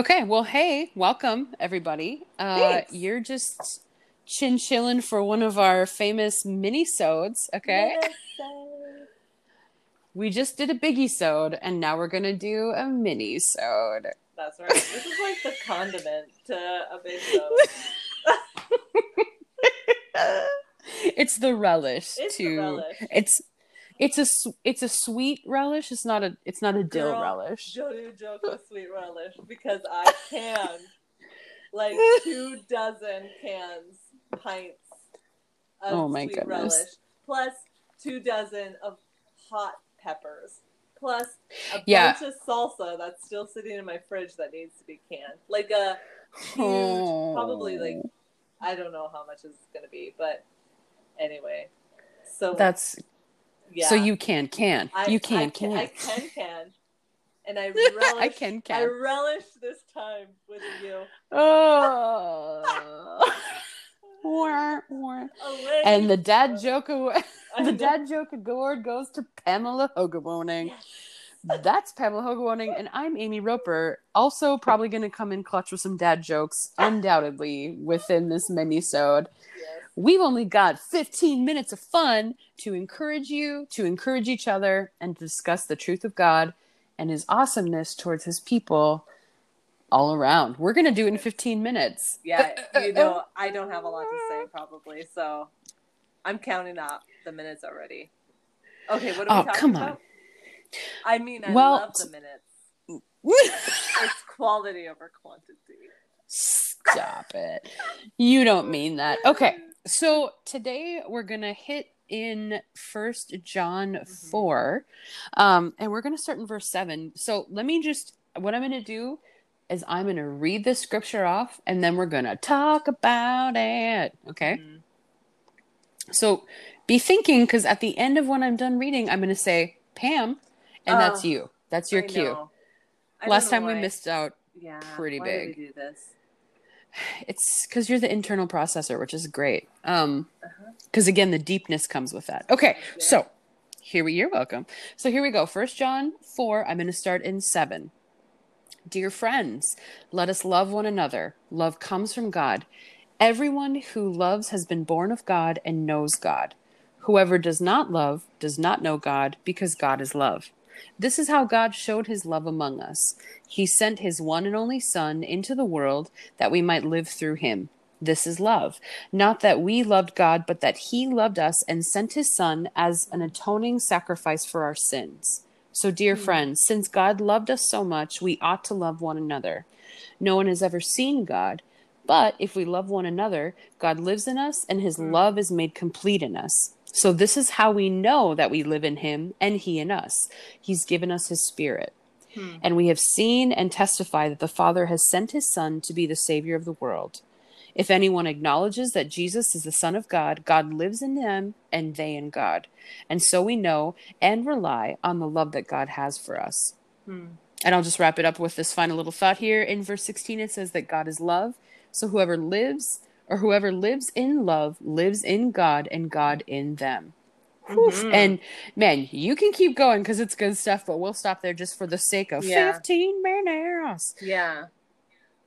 Okay, well, hey, welcome everybody. Uh, you're just chin chilling for one of our famous mini-sodes, okay? We just did a biggie-sode, and now we're gonna do a mini-sode. That's right. This is like the condiment to a big show. It's the relish It's to the relish. it's it's a it's a sweet relish. It's not a it's not a dill Girl, relish. Don't even joke with sweet relish because I can like two dozen cans, pints of Oh my sweet goodness. relish, plus two dozen of hot peppers, plus a Yeah. bunch of salsa that's still sitting in my fridge that needs to be canned. Like a huge, Oh. probably like I don't know how much it's gonna be, but anyway. So That's yeah. so you can can I, you can I can. I can can, and I relish. I can can. I relish this time with you. Oh. Wah, wah. A lady- and the dad joke I the dad joke award goes to Pamela Hogaboning. Yes. That's Pamela Hogaboning, and I'm Amy Roper. Also, probably going to come in clutch with some dad jokes, undoubtedly within this mini-sode. Yes. We've only got 15 minutes of fun to encourage you, to encourage each other, and to discuss the truth of God and His awesomeness towards His people all around. We're going to do it in 15 minutes. Yeah, you know, I don't have a lot to say probably, so I'm counting up the minutes already. Okay, what are we Oh, talking come on. about? I mean, I Well, love the minutes. It's quality over quantity. Stop it. You don't mean that. Okay. So today we're going to hit in First John 4. Um and we're going to start in verse 7. So let me just what I'm going to do is I'm going to read the scripture off and then we're going to talk about it. Okay? Mhm. So be thinking cuz at the end of when I'm done reading I'm going to say Pam and that's Oh, you. That's your I cue. know. I don't Last time we missed out yeah, pretty why big. Did we do this? It's because you're the internal processor which is great. Um Uh-huh. because again the deepness comes with that. Okay Yeah. so here we you're welcome. So here we go. First john 4 i'm going to start in 7 dear friends let us love one another. Love comes from god. Everyone who loves has been born of god and knows god. Whoever does not love does not know god because god is love this is how God showed his love among us. He sent his one and only Son into the world that we might live through him. This is love. Not that we loved God, but that he loved us and sent his Son as an atoning sacrifice for our sins. So, dear hmm. friends, since God loved us so much, we ought to love one another. No one has ever seen God, but if we love one another, God lives in us and his hmm. love is made complete in us. So, this is how we know that we live in him and he in us. He's given us his spirit. Hmm. And we have seen and testify that the Father has sent his Son to be the Savior of the world. If anyone acknowledges that Jesus is the Son of God, God lives in them and they in God. And so we know and rely on the love that God has for us. Hmm. And I'll just wrap it up with this final little thought here. In verse 16, it says that God is love. So whoever lives or whoever lives in love lives in God and God in them. Mhm. And man, you can keep going because it's good stuff, but we'll stop there just for the sake of Yeah. 15 minutes. Yeah,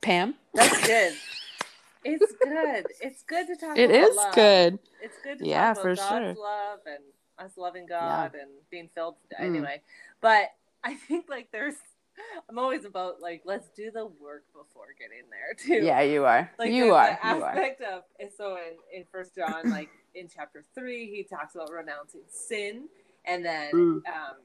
Pam? that's good. It's good. It's good to talk It about is love. good. It's good to Yeah, talk for God's sure. love and us loving God and being filled Mm. anyway. But I think like there's I'm always about like let's do the work before getting there too. Yeah, you are. Like you are. You are. aspect of so in in First John, like in chapter three, he talks about renouncing sin, and then Mm. um,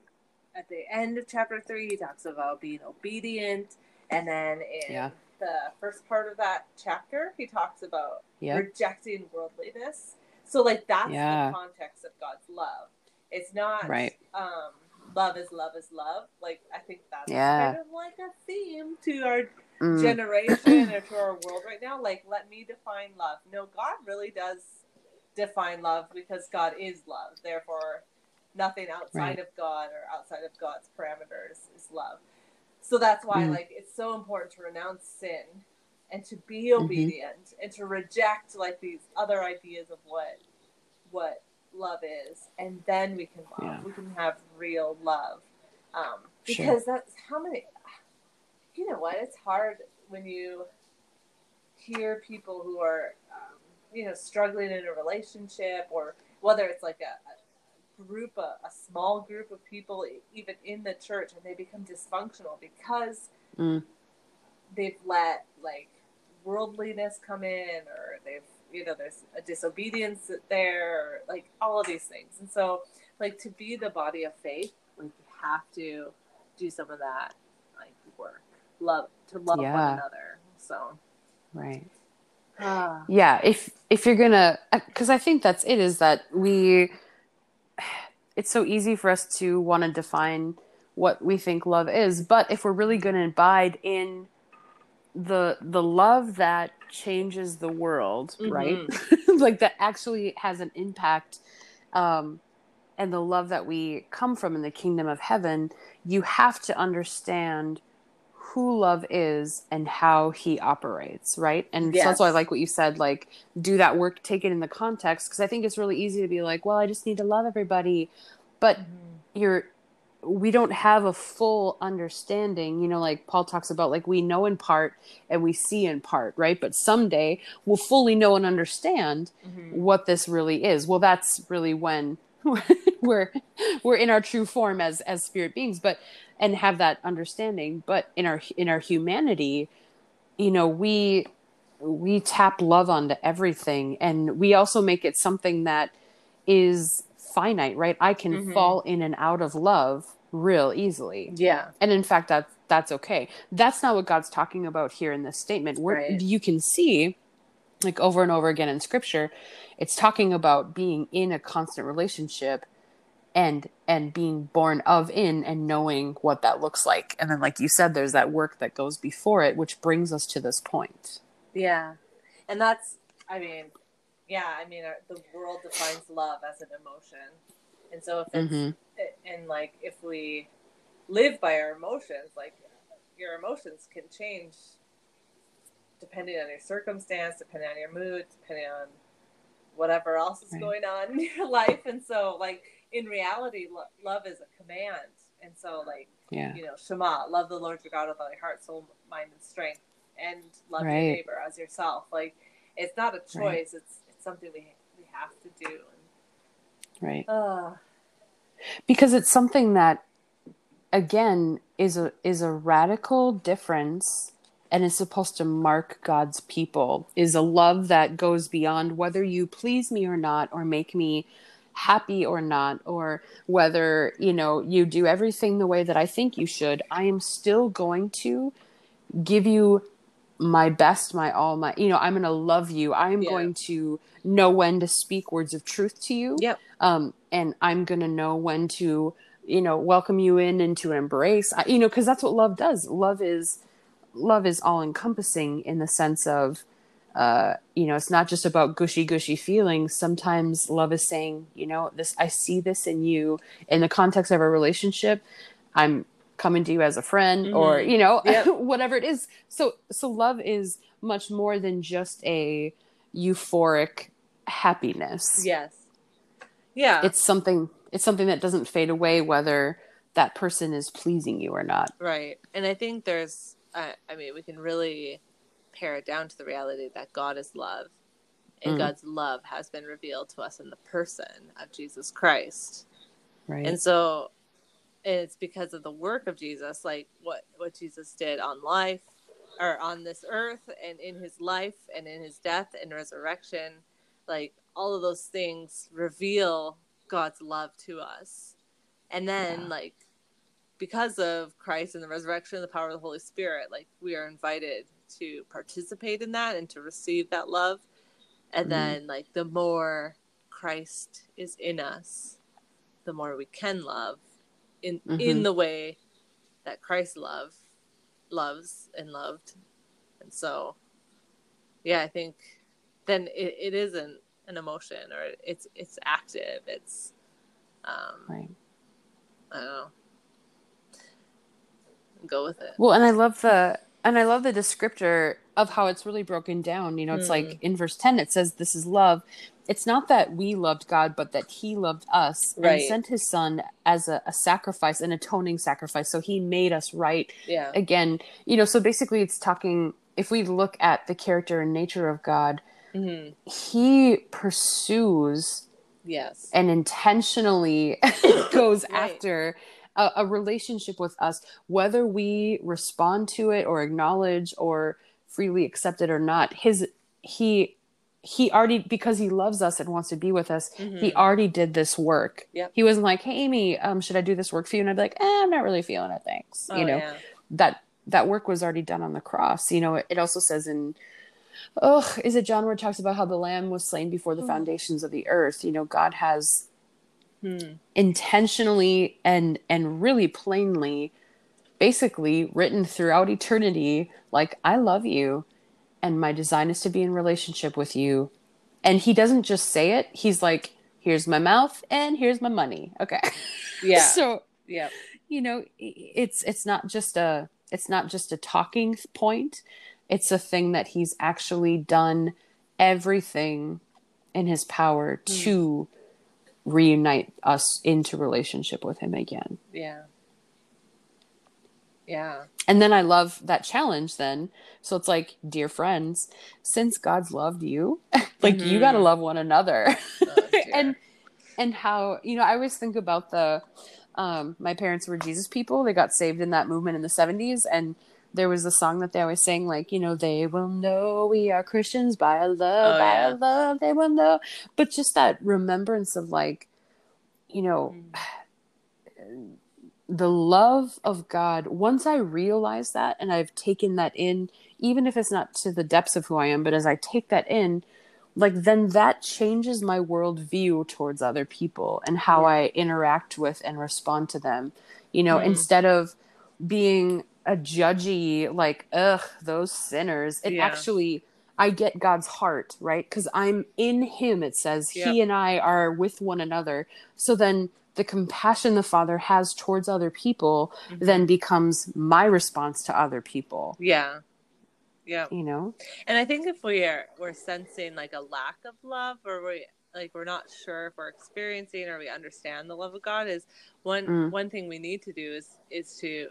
at the end of chapter three, he talks about being obedient, and then in Yeah. the first part of that chapter, he talks about Yep. rejecting worldliness. So like that's Yeah. the context of God's love. It's not Right. um love is love is love. Like I think that's Yeah. kind of like a theme to our Mm. generation or to our world right now. Like let me define love. No, God really does define love because God is love. Therefore nothing outside Right. of God or outside of God's parameters is love. So that's why Mm. like it's so important to renounce sin and to be Mm-hmm. obedient and to reject like these other ideas of what what love is and then we can love Yeah. we can have real love um Sure. because that's how many you know what? It's hard when you hear people who are, um, you know, struggling in a relationship or whether it's like a, a group, a, a, small group of people, even in the church, and they become dysfunctional because mm. they've let like worldliness come in or they've, you know, there's a disobedience there, or, like all of these things. And so, like, to be the body of faith, like, you have to do some of that, like, work, love, to love yeah. one another. So, Right. Ah. Yeah, if if you're gonna, because I think that's it. Is that we? It's so easy for us to want to define what we think love is, but if we're really going to abide in the the love that changes the world, mm-hmm. right? like that actually has an impact, um, and the love that we come from in the kingdom of heaven, you have to understand who love is and how he operates, right? And yes. so that's why I like what you said, like do that work, take it in the context, because I think it's really easy to be like, well, I just need to love everybody, but mm-hmm. you're we don't have a full understanding you know like paul talks about like we know in part and we see in part right? But someday we'll fully know and understand mm-hmm. what this really is. Well that's really when we're we're in our true form as as spirit beings but and have that understanding. But in our in our humanity you know we we tap love onto everything. And we also make it something that is finite right? I can mm-hmm. fall in and out of love real easily. Yeah. And in fact that that's okay. That's not what god's talking about here in this statement. Where right. you can see like over and over again in scripture it's talking about being in a constant relationship and and being born of in and knowing what that looks like. And then like you said there's that work that goes before it which brings us to this point. Yeah. And that's i mean yeah i mean uh, the world defines love as an emotion and so if it's mm-hmm. and like if we live by our emotions like your emotions can change depending on your circumstance depending on your mood depending on whatever else is right. going on in your life and so like in reality, lo- love is a command. And so, like, yeah. you know, Shema, love the Lord your God with all your heart, soul, mind, and strength, and love right. your neighbor as yourself. Like, it's not a choice; right. it's it's something we we have to do. Right. Uh, because it's something that, again, is a is a radical difference and is supposed to mark God's people is a love that goes beyond whether you please me or not or make me happy or not or whether you know you do everything the way that i think you should i am still going to give you my best my all my you know i'm going to love you i'm yeah. going to know when to speak words of truth to you yep. um and i'm going to know when to you know welcome you in and to embrace I, you know because that's what love does love is love is all encompassing in the sense of uh, you know, it's not just about gushy gushy feelings. Sometimes love is saying, you know, this I see this in you in the context of a relationship. I'm coming to you as a friend mm-hmm. or, you know, yep. whatever it is. So so love is much more than just a euphoric happiness. Yes. Yeah. It's something it's something that doesn't fade away whether that person is pleasing you or not. Right. And I think there's I, I mean, we can really pare it down to the reality that God is love, and mm. God's love has been revealed to us in the person of Jesus Christ. Right. And so it's because of the work of Jesus, like what what Jesus did on life or on this earth and in his life and in his death and resurrection, like all of those things reveal God's love to us. And then yeah. like because of Christ and the resurrection and the power of the Holy Spirit, like we are invited to participate in that and to receive that love. And mm-hmm. then like the more Christ is in us, the more we can love in mm-hmm. in the way that Christ love loves and loved. And so yeah, I think then it, it isn't an emotion or it's it's active. It's um right. I don't know. Go with it. Well, and I love the and I love the descriptor of how it's really broken down. You know, it's Mm. like in verse 10, it says, This is love. It's not that we loved God, but that He loved us Right. and sent His Son as a, a sacrifice, an atoning sacrifice. So He made us right Yeah. again. You know, so basically, it's talking, if we look at the character and nature of God, hmm He pursues Yes. and intentionally goes Right. after a, a relationship with us, whether we respond to it or acknowledge or freely accept it or not. His he he already because he loves us and wants to be with us. He Mhm. already did this work. Yep. He wasn't like, "Hey, Amy, um, should I do this work for you?" And I'd be like, eh, "I'm not really feeling it. Thanks." Oh, you know yeah. that that work was already done on the cross. You know, it, it also says in oh, is it John where it talks about how the lamb was slain before the Mhm. foundations of the earth? You know, God has Hmm. intentionally and and really plainly basically written throughout eternity like I love you and my design is to be in relationship with you. And he doesn't just say it. He's like, here's my mouth and here's my money. Okay. Yeah. so yeah. you know it's it's not just a it's not just a talking point it's a thing that he's actually done everything in his power to reunite us into relationship with him again. Yeah. Yeah. and then i love that challenge then. So it's like dear friends since god's loved you like you got to love one another. Oh, and and how you know i always think about the um my parents were jesus people. They got saved in that movement in the 70s and there was a song that they always sang like you know they will know we are christians by our love Oh, by yeah. our love they will know but just that remembrance of like you know Mm. the love of god once i realize that and i've taken that in even if it's not to the depths of who i am but as i take that in like then that changes my worldview towards other people and how Yeah. I interact with and respond to them. You know, Mm. instead of being a judgy, like, ugh, those sinners, it Yeah. actually I get God's heart, right? Because I'm in him, it says. He and I are with one another. So then the compassion the Father has towards other people Mhm. then becomes my response to other people. Yeah. Yeah. You know? And I think if we are we're sensing like a lack of love or we like we're not sure if we're experiencing or we understand the love of God is one Mm. one thing we need to do is is to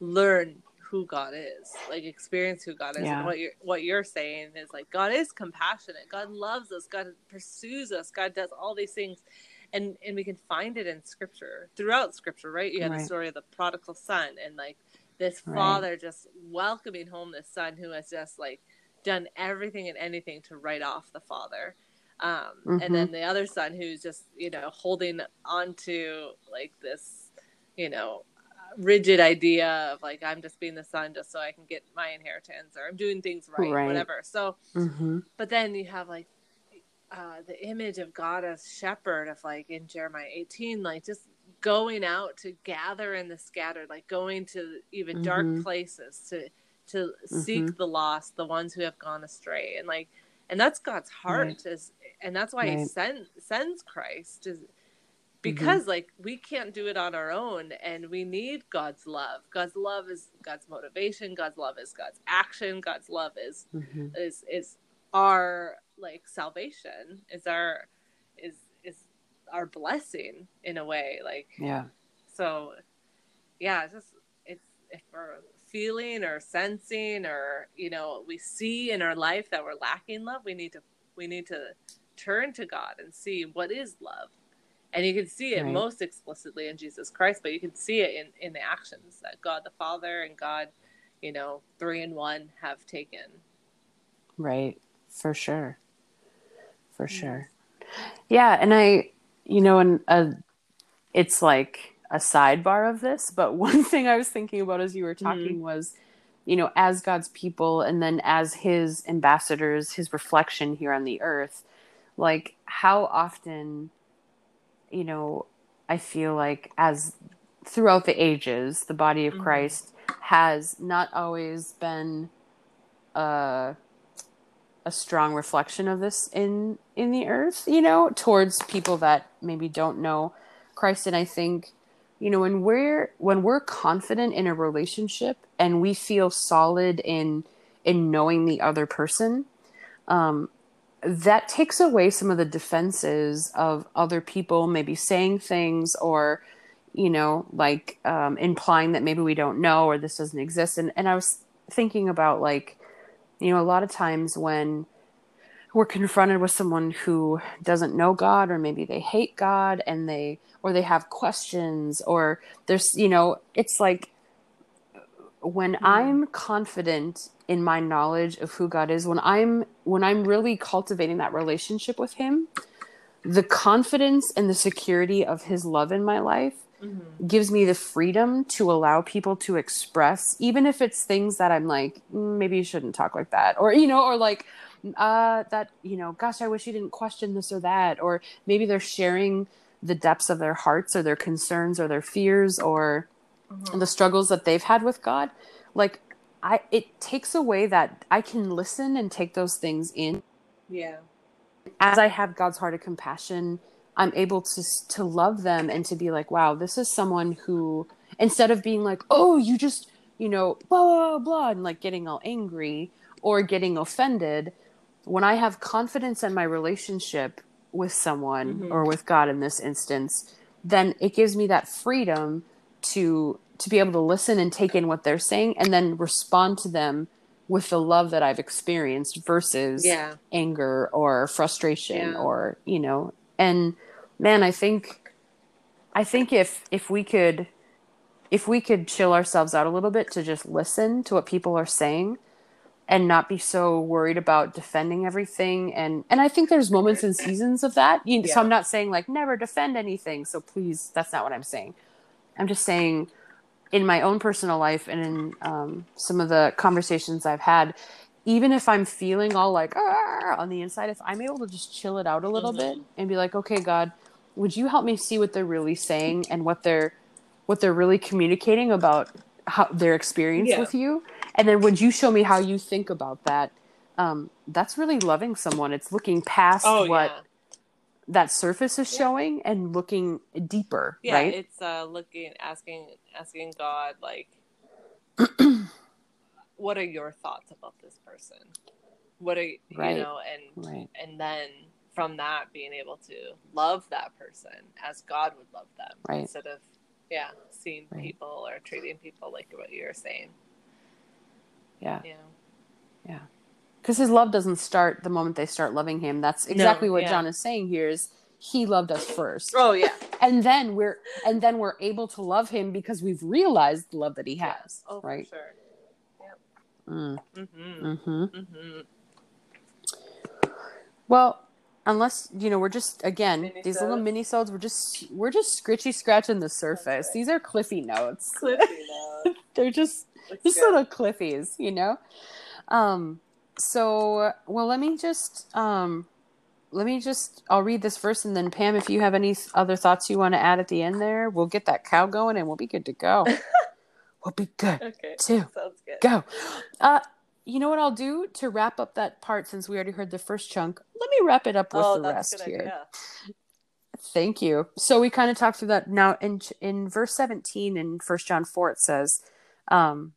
learn who God is. Like experience who God is. Yeah. And what you're what you're saying is like God is compassionate. God loves us. God pursues us. God does all these things. And and we can find it in scripture. Throughout scripture, right? You have the story of the prodigal son and like this Right. father just welcoming home this son who has just like done everything and anything to write off the father. Um, Mhm. And then the other son who's just, you know, holding onto like this, you know, rigid idea of like, I'm just being the son just so I can get my inheritance or I'm doing things right, Right. whatever. So, Mm-hmm. but then you have like uh, the image of God as shepherd of like in Jeremiah 18, like just going out to gather in the scattered, like going to even dark Mhm. places to to seek Mhm. the lost, the ones who have gone astray, and like, and that's God's heart Right. is, and that's why He Right. send, sends Christ is Mm-hmm. because like we can't do it on our own and we need god's love god's love is god's motivation god's love is god's action god's love is Mm-hmm. is is our like salvation is our is is our blessing in a way like Yeah. so yeah it's just it's if we're feeling or sensing or you know we see in our life that we're lacking love we need to we need to turn to god and see what is love and you can see it Right. most explicitly in jesus christ but you can see it in in the actions that god the father and god you know three in one have taken Right. For sure. For Yes. sure. Yeah, and I, you know, and uh, it's like a sidebar of this, but one thing I was thinking about as you were talking was, you know, as God's people and then as his ambassadors, his reflection here on the earth, like how often, you know, I feel like as throughout the ages, the body of Mhm. Christ has not always been uh a strong reflection of this in in the earth you know towards people that maybe don't know christ and i think you know when we're when we're confident in a relationship and we feel solid in in knowing the other person um, that takes away some of the defenses of other people maybe saying things or you know like um, implying that maybe we don't know or this doesn't exist. And and i was thinking about like you know a lot of times when we're confronted with someone who doesn't know god or maybe they hate god and they or they have questions or there's you know it's like when mm-hmm. i'm confident in my knowledge of who god is when i'm when i'm really cultivating that relationship with him the confidence and the security of his love in my life mm-hmm. gives me the freedom to allow people to express even if it's things that i'm like mm, maybe you shouldn't talk like that or you know or like uh that you know gosh i wish you didn't question this or that or maybe they're sharing the depths of their hearts or their concerns or their fears or mm-hmm. the struggles that they've had with God, like I it takes away that I can listen and take those things in. Yeah. As I have God's heart of compassion, I'm able to to love them and to be like, wow, this is someone who instead of being like, oh, you just, you know, blah blah blah and like getting all angry or getting offended, when I have confidence in my relationship with someone mm-hmm. or with God in this instance, then it gives me that freedom to to be able to listen and take in what they're saying and then respond to them with the love that I've experienced versus yeah. anger or frustration yeah. or you know and man I think I think if if we could if we could chill ourselves out a little bit to just listen to what people are saying and not be so worried about defending everything and and i think there's moments and seasons of that you, yeah. so i'm not saying like never defend anything so please that's not what i'm saying i'm just saying in my own personal life and in um, some of the conversations i've had even if i'm feeling all like on the inside if i'm able to just chill it out a little mm-hmm. bit and be like okay god would you help me see what they're really saying and what they're what they're really communicating about how their experience yeah. with you and then would you show me how you think about that um, that's really loving someone it's looking past oh, what yeah. That surface is yeah. showing and looking deeper yeah, right it's uh looking asking asking god like what are your thoughts about this person what are right. you know and right. and then from that being able to love that person as god would love them right. instead of yeah seeing people or treating people like what you're saying yeah. Yeah. Yeah. Because his love doesn't start the moment they start loving him. That's exactly no, what yeah. John is saying here is he loved us first. Oh yeah. And then we're and then we're able to love him because we've realized the love that he has. Oh, right. sure. Yep. Mm. Mm-hmm. Mm-hmm. Mm-hmm. Well, unless you know we're just again mini these little mini sods we're just we're just scritchy scratching the surface right. these are cliffy notes cliffy notes they're just just little cliffies, you know. Um, so well, let me just um, let me just I'll read this first, and then Pam, if you have any other thoughts you want to add at the end, there, we'll get that cow going, and we'll be good to go. we'll be good. Okay, two, sounds good. Go. Uh, you know what I'll do to wrap up that part since we already heard the first chunk. Let me wrap it up with oh, the rest here. Idea. Thank you. So we kind of talked through that now in in verse 17 in First John 4 it says um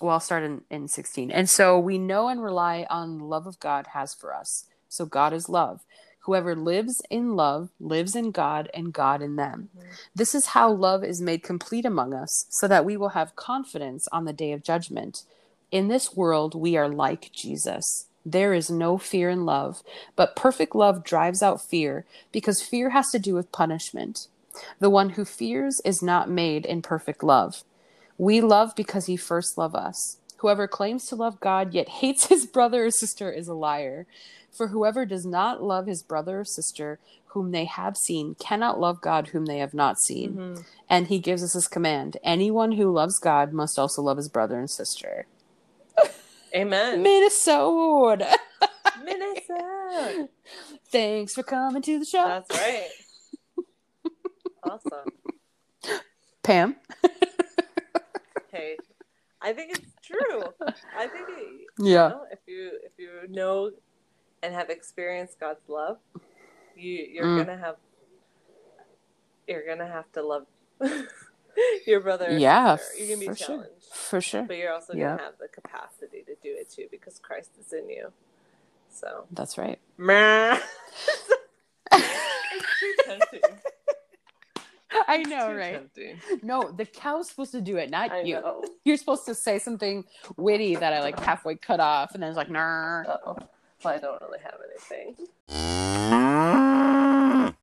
well, I'll start in, in 16. And so we know and rely on the love of God has for us. So God is love. Whoever lives in love lives in God and God in them. Mm-hmm. This is how love is made complete among us, so that we will have confidence on the day of judgment. In this world, we are like Jesus. There is no fear in love, but perfect love drives out fear because fear has to do with punishment. The one who fears is not made in perfect love. We love because he first loved us. Whoever claims to love God yet hates his brother or sister is a liar. For whoever does not love his brother or sister whom they have seen cannot love God whom they have not seen. Mm-hmm. And he gives us this command anyone who loves God must also love his brother and sister. Amen. Minnesota. Minnesota. Thanks for coming to the show. That's right. awesome. Pam. I think it's true. I think it, yeah. You know, if you if you know and have experienced God's love, you you're mm. gonna have you're gonna have to love your brother. Yeah. You're gonna be for sure. challenged, For sure. but you're also Yeah. gonna have the capacity to do it too because Christ is in you. So. That's right. It's too tempting. I know, right? tempting. No, the cow's supposed to do it, not I you. know. You're supposed to say something witty that I like halfway cut off, and then it's like, nah. Well, I don't really have anything.